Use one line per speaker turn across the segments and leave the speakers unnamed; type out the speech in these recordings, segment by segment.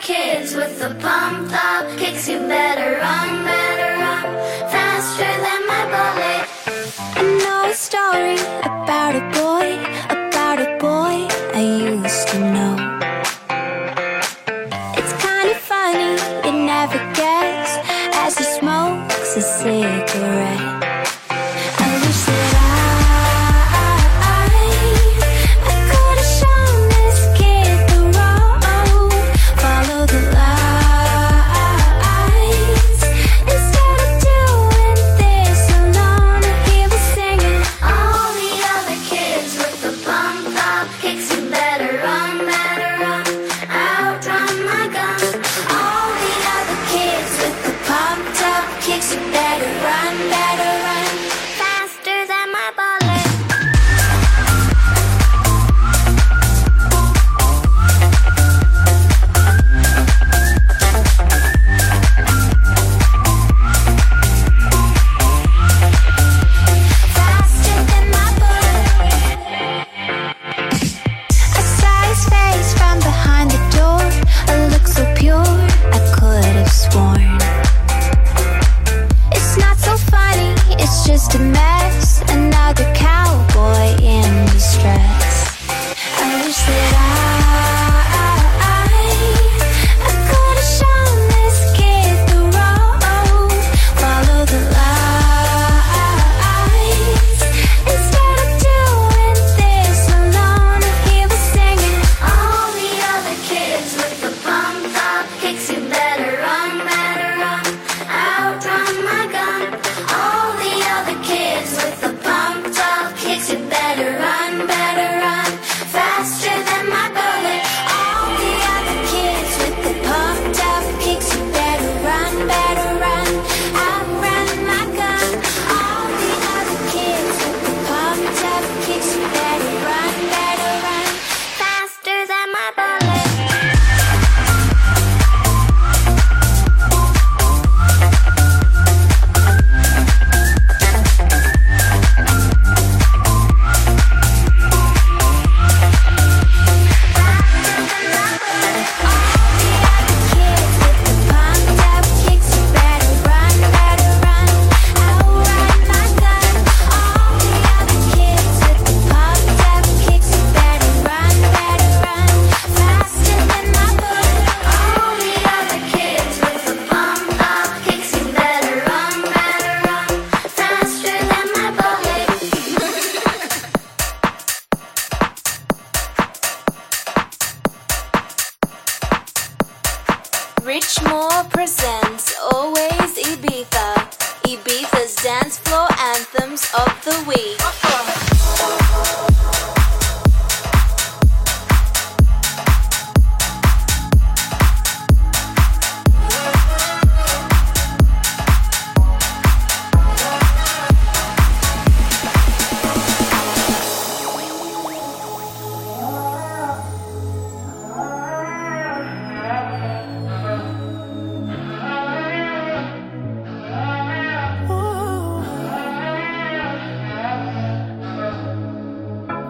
kids with the pump up kicks. You better run, better run, faster than my bullet. I story about a boy.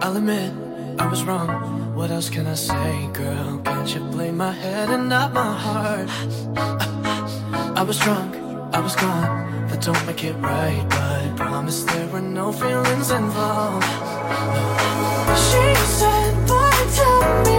I'll admit I was wrong. What else can I say, girl?
Can't you blame my head and
not my heart? I was drunk, I was gone. That don't make it right, but promise there were no feelings involved. She said, but tell me."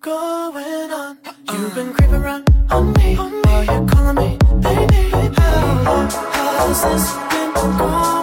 Going on? You've been creeping around on me while you're calling me, baby. How, how's this been going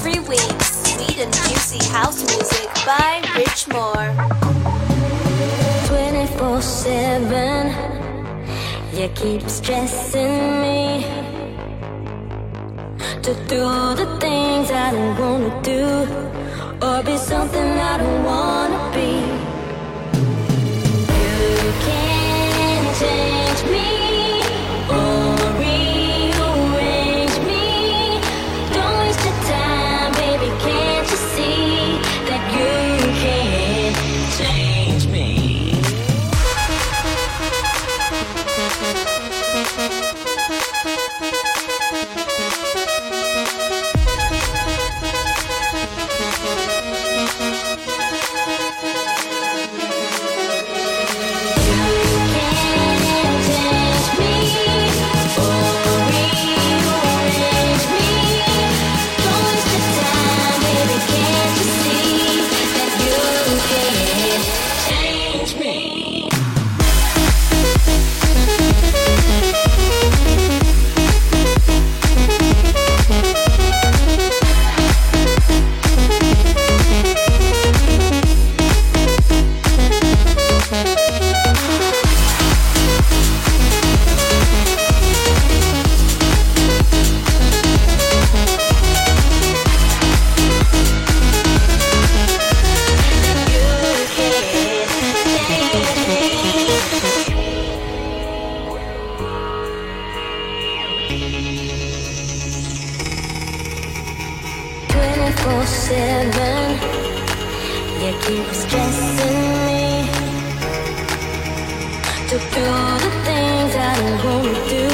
every week sweet and juicy house music by Rich Moore. 24 7, you keep stressing me to do the things I don't wanna do or be something I don't wanna be.
to do the things I
don't want to do.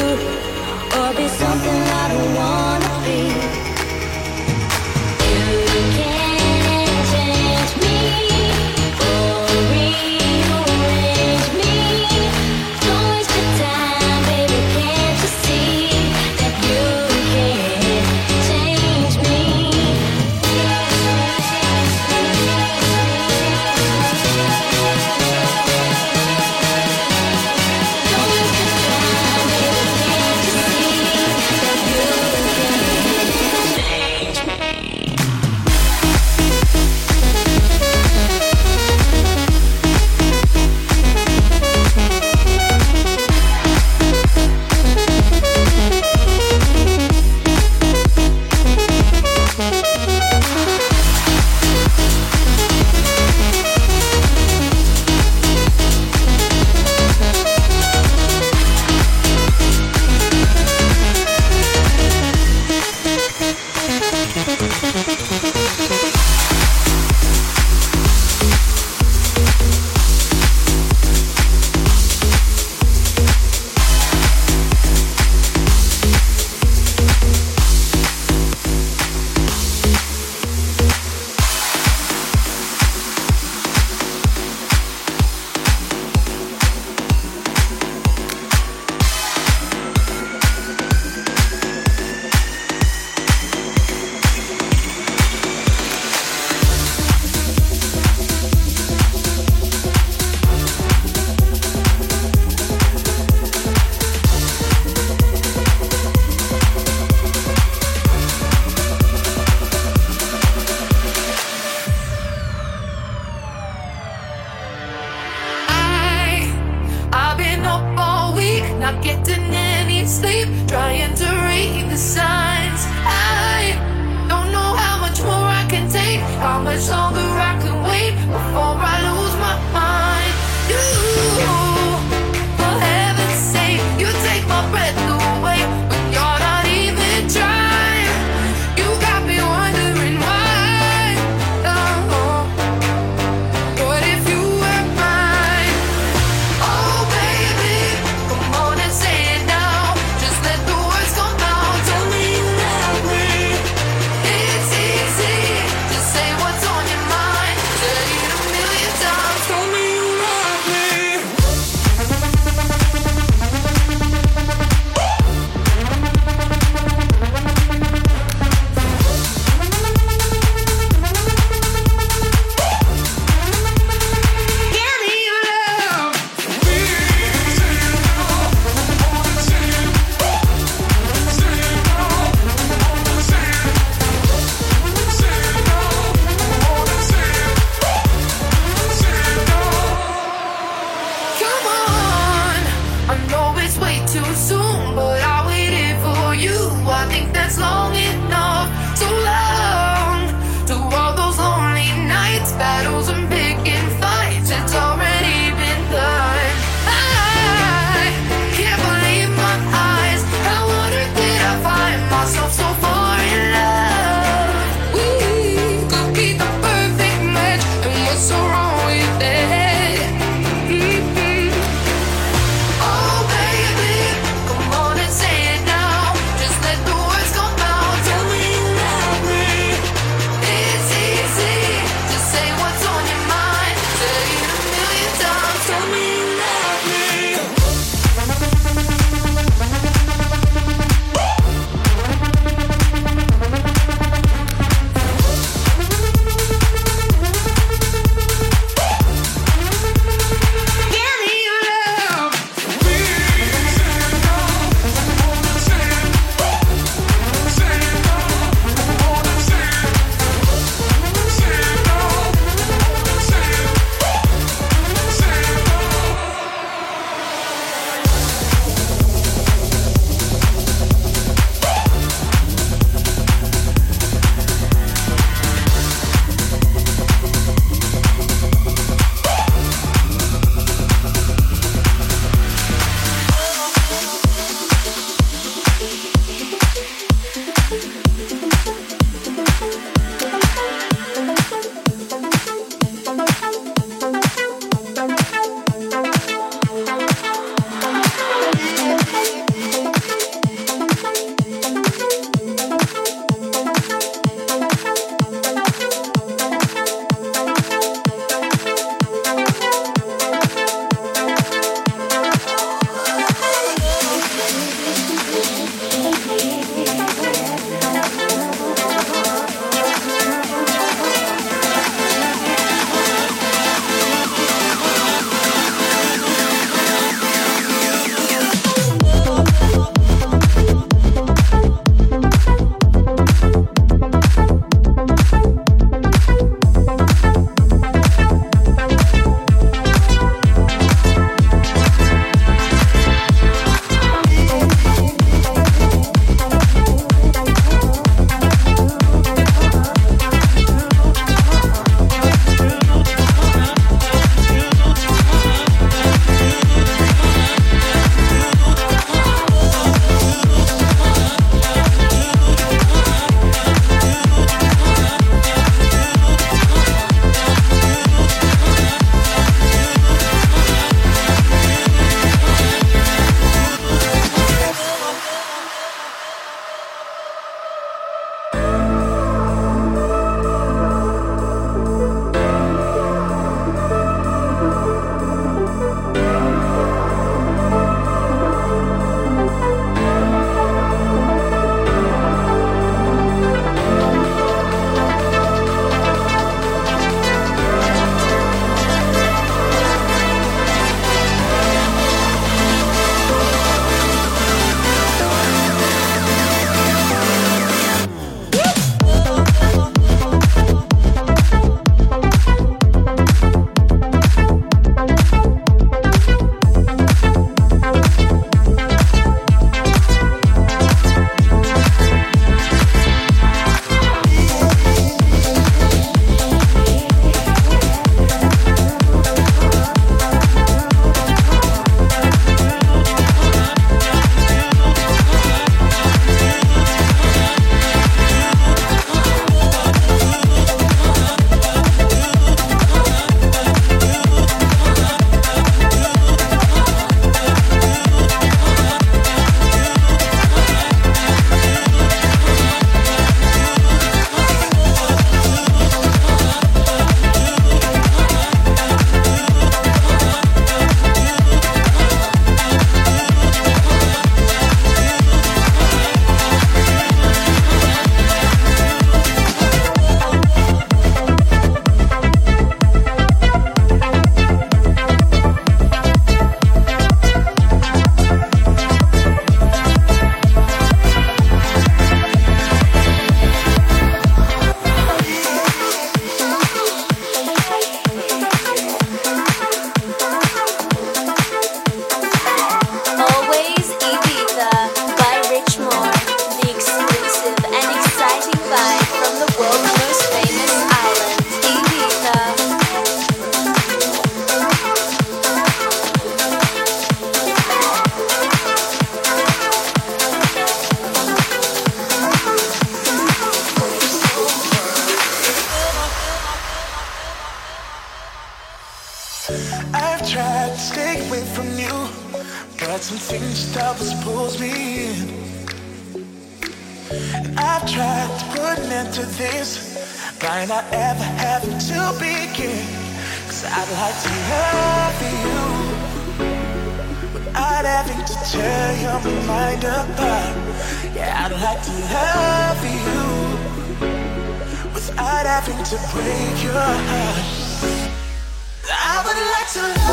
Would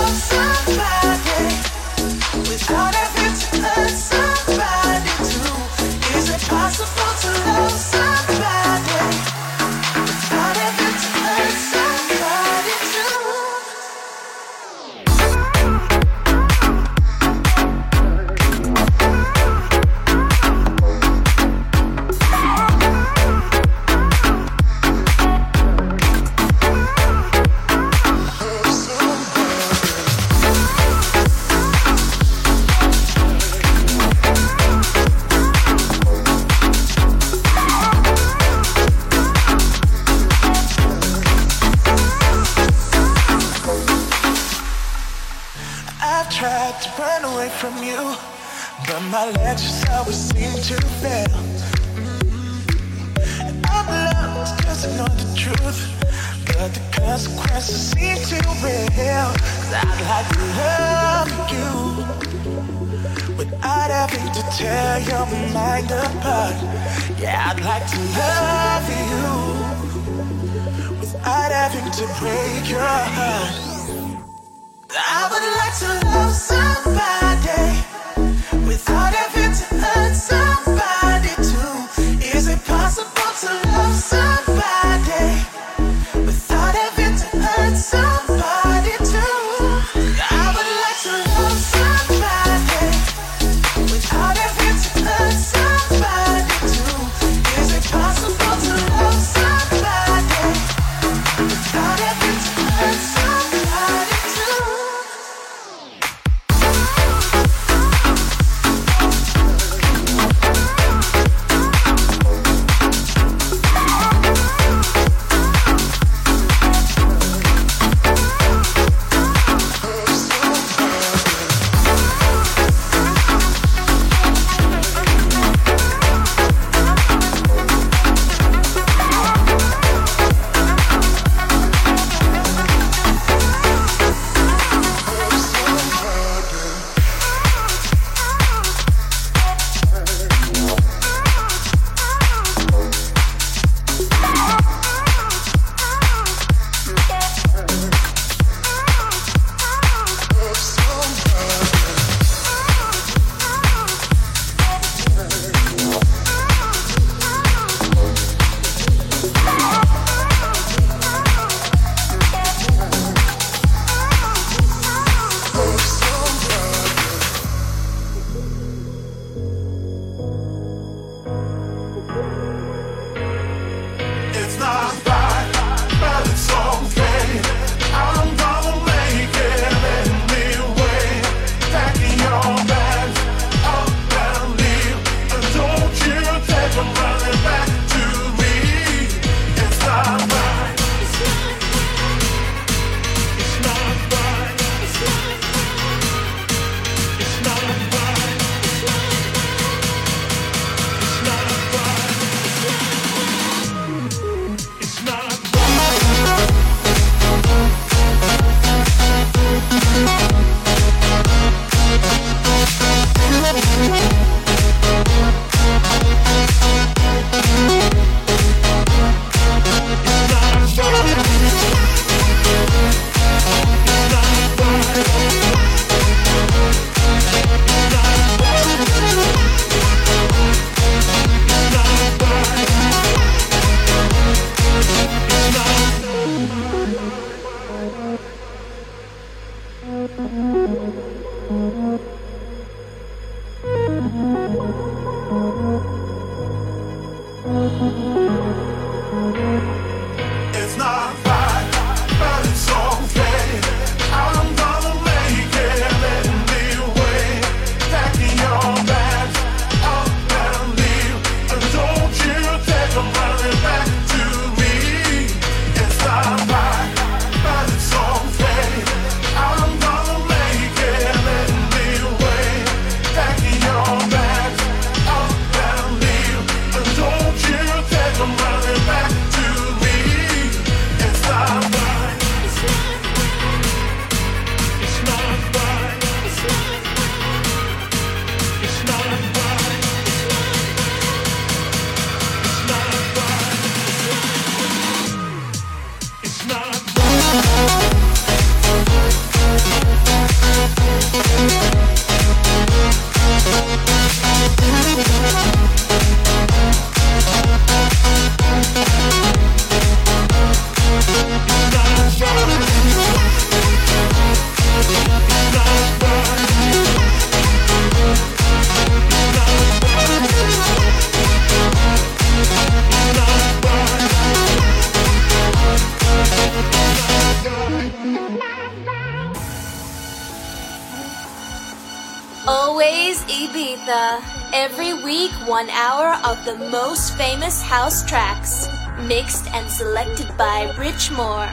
Ibiza. Every week, one hour of the most famous house tracks, mixed and selected by Rich Moore.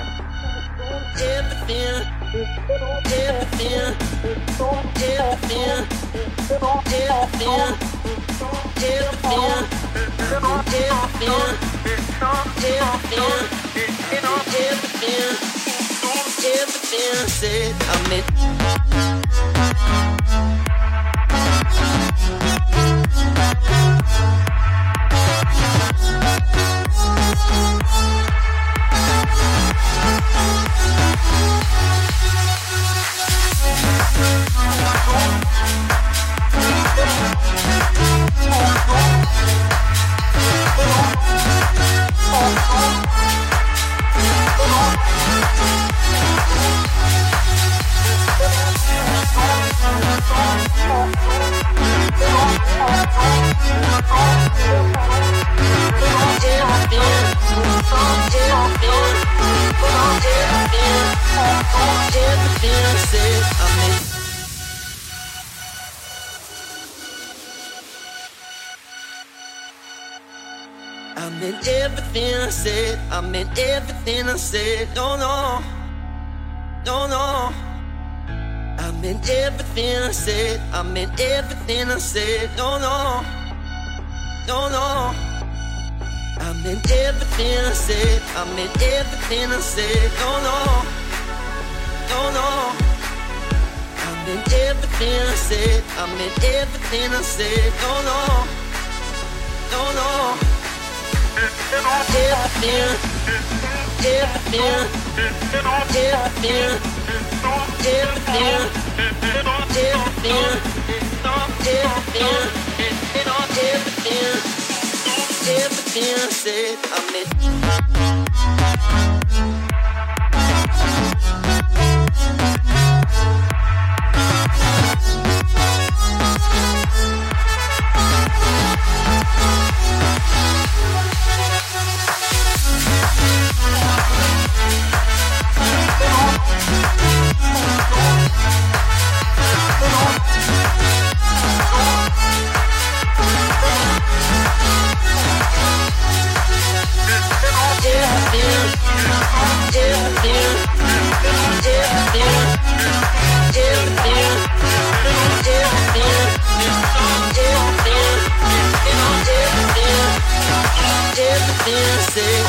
I meant everything I said. No, no, no, no. I meant everything I said. I meant everything I said. No, no, no, no. I meant everything I said. I meant everything I said. No, no, no, no. Everything, everything, everything, said I meant.
sim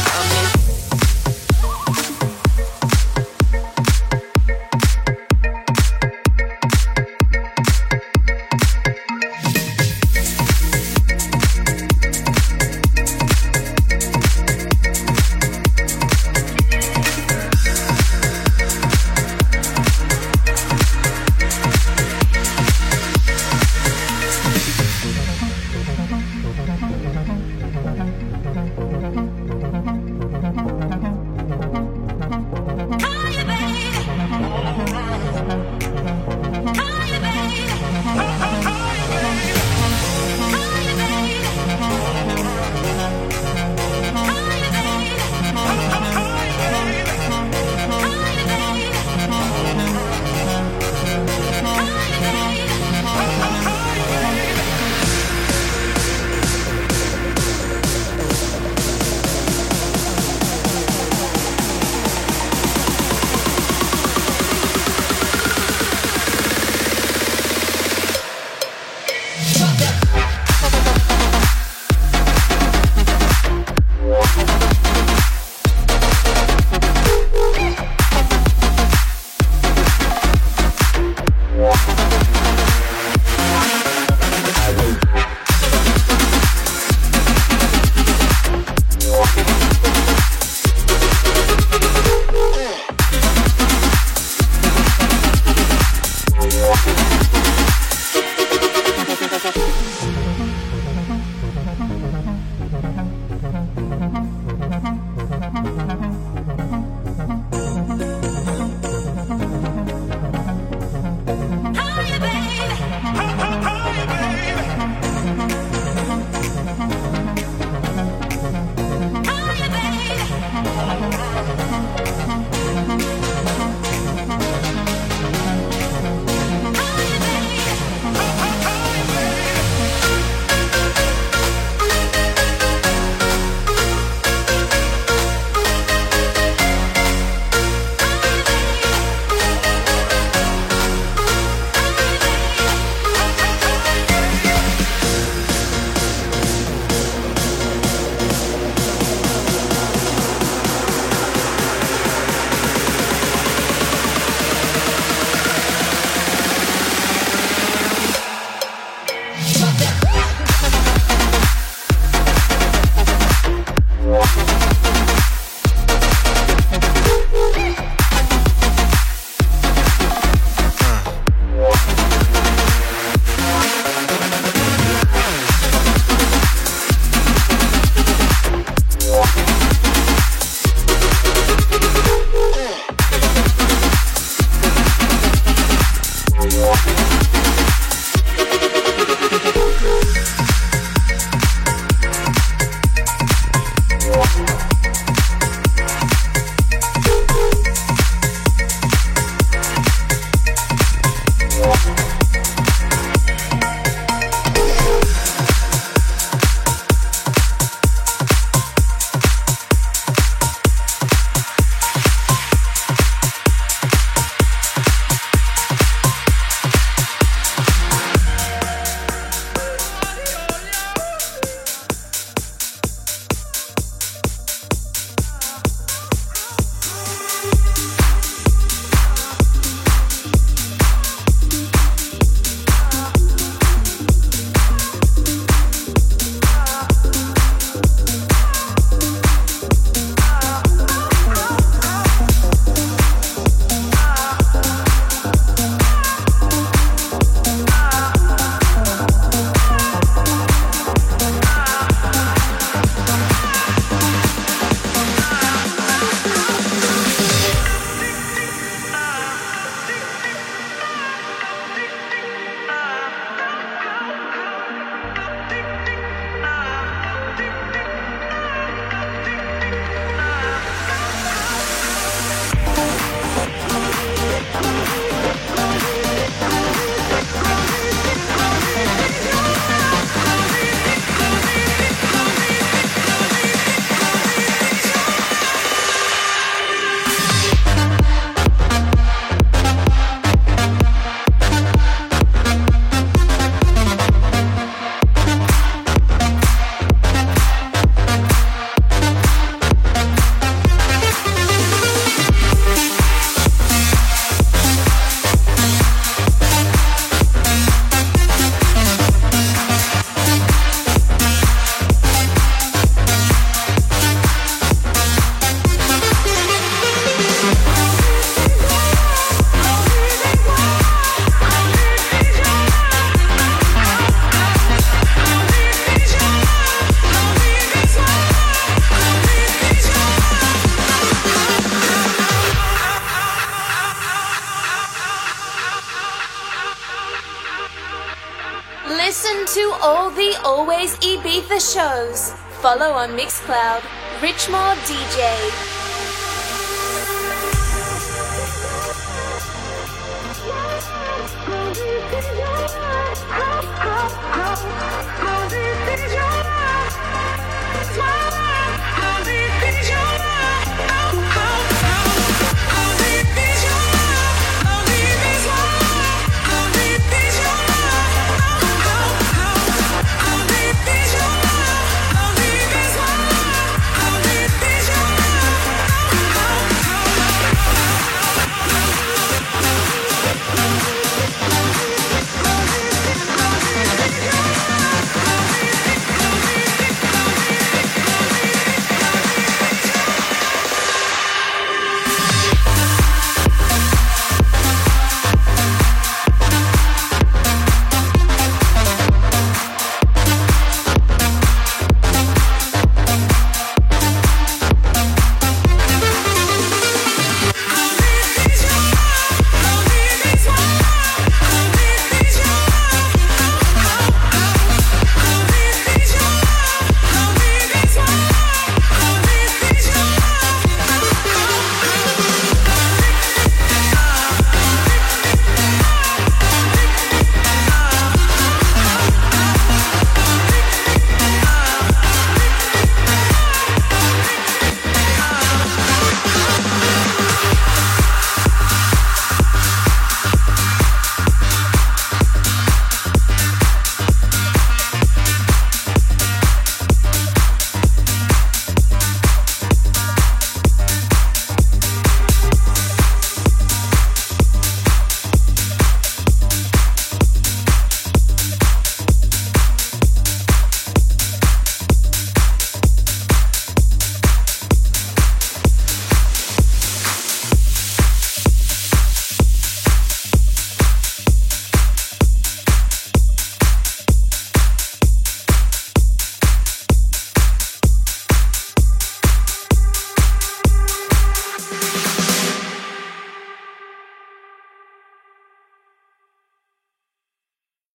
Follow on Mixcloud, Richmore DJ.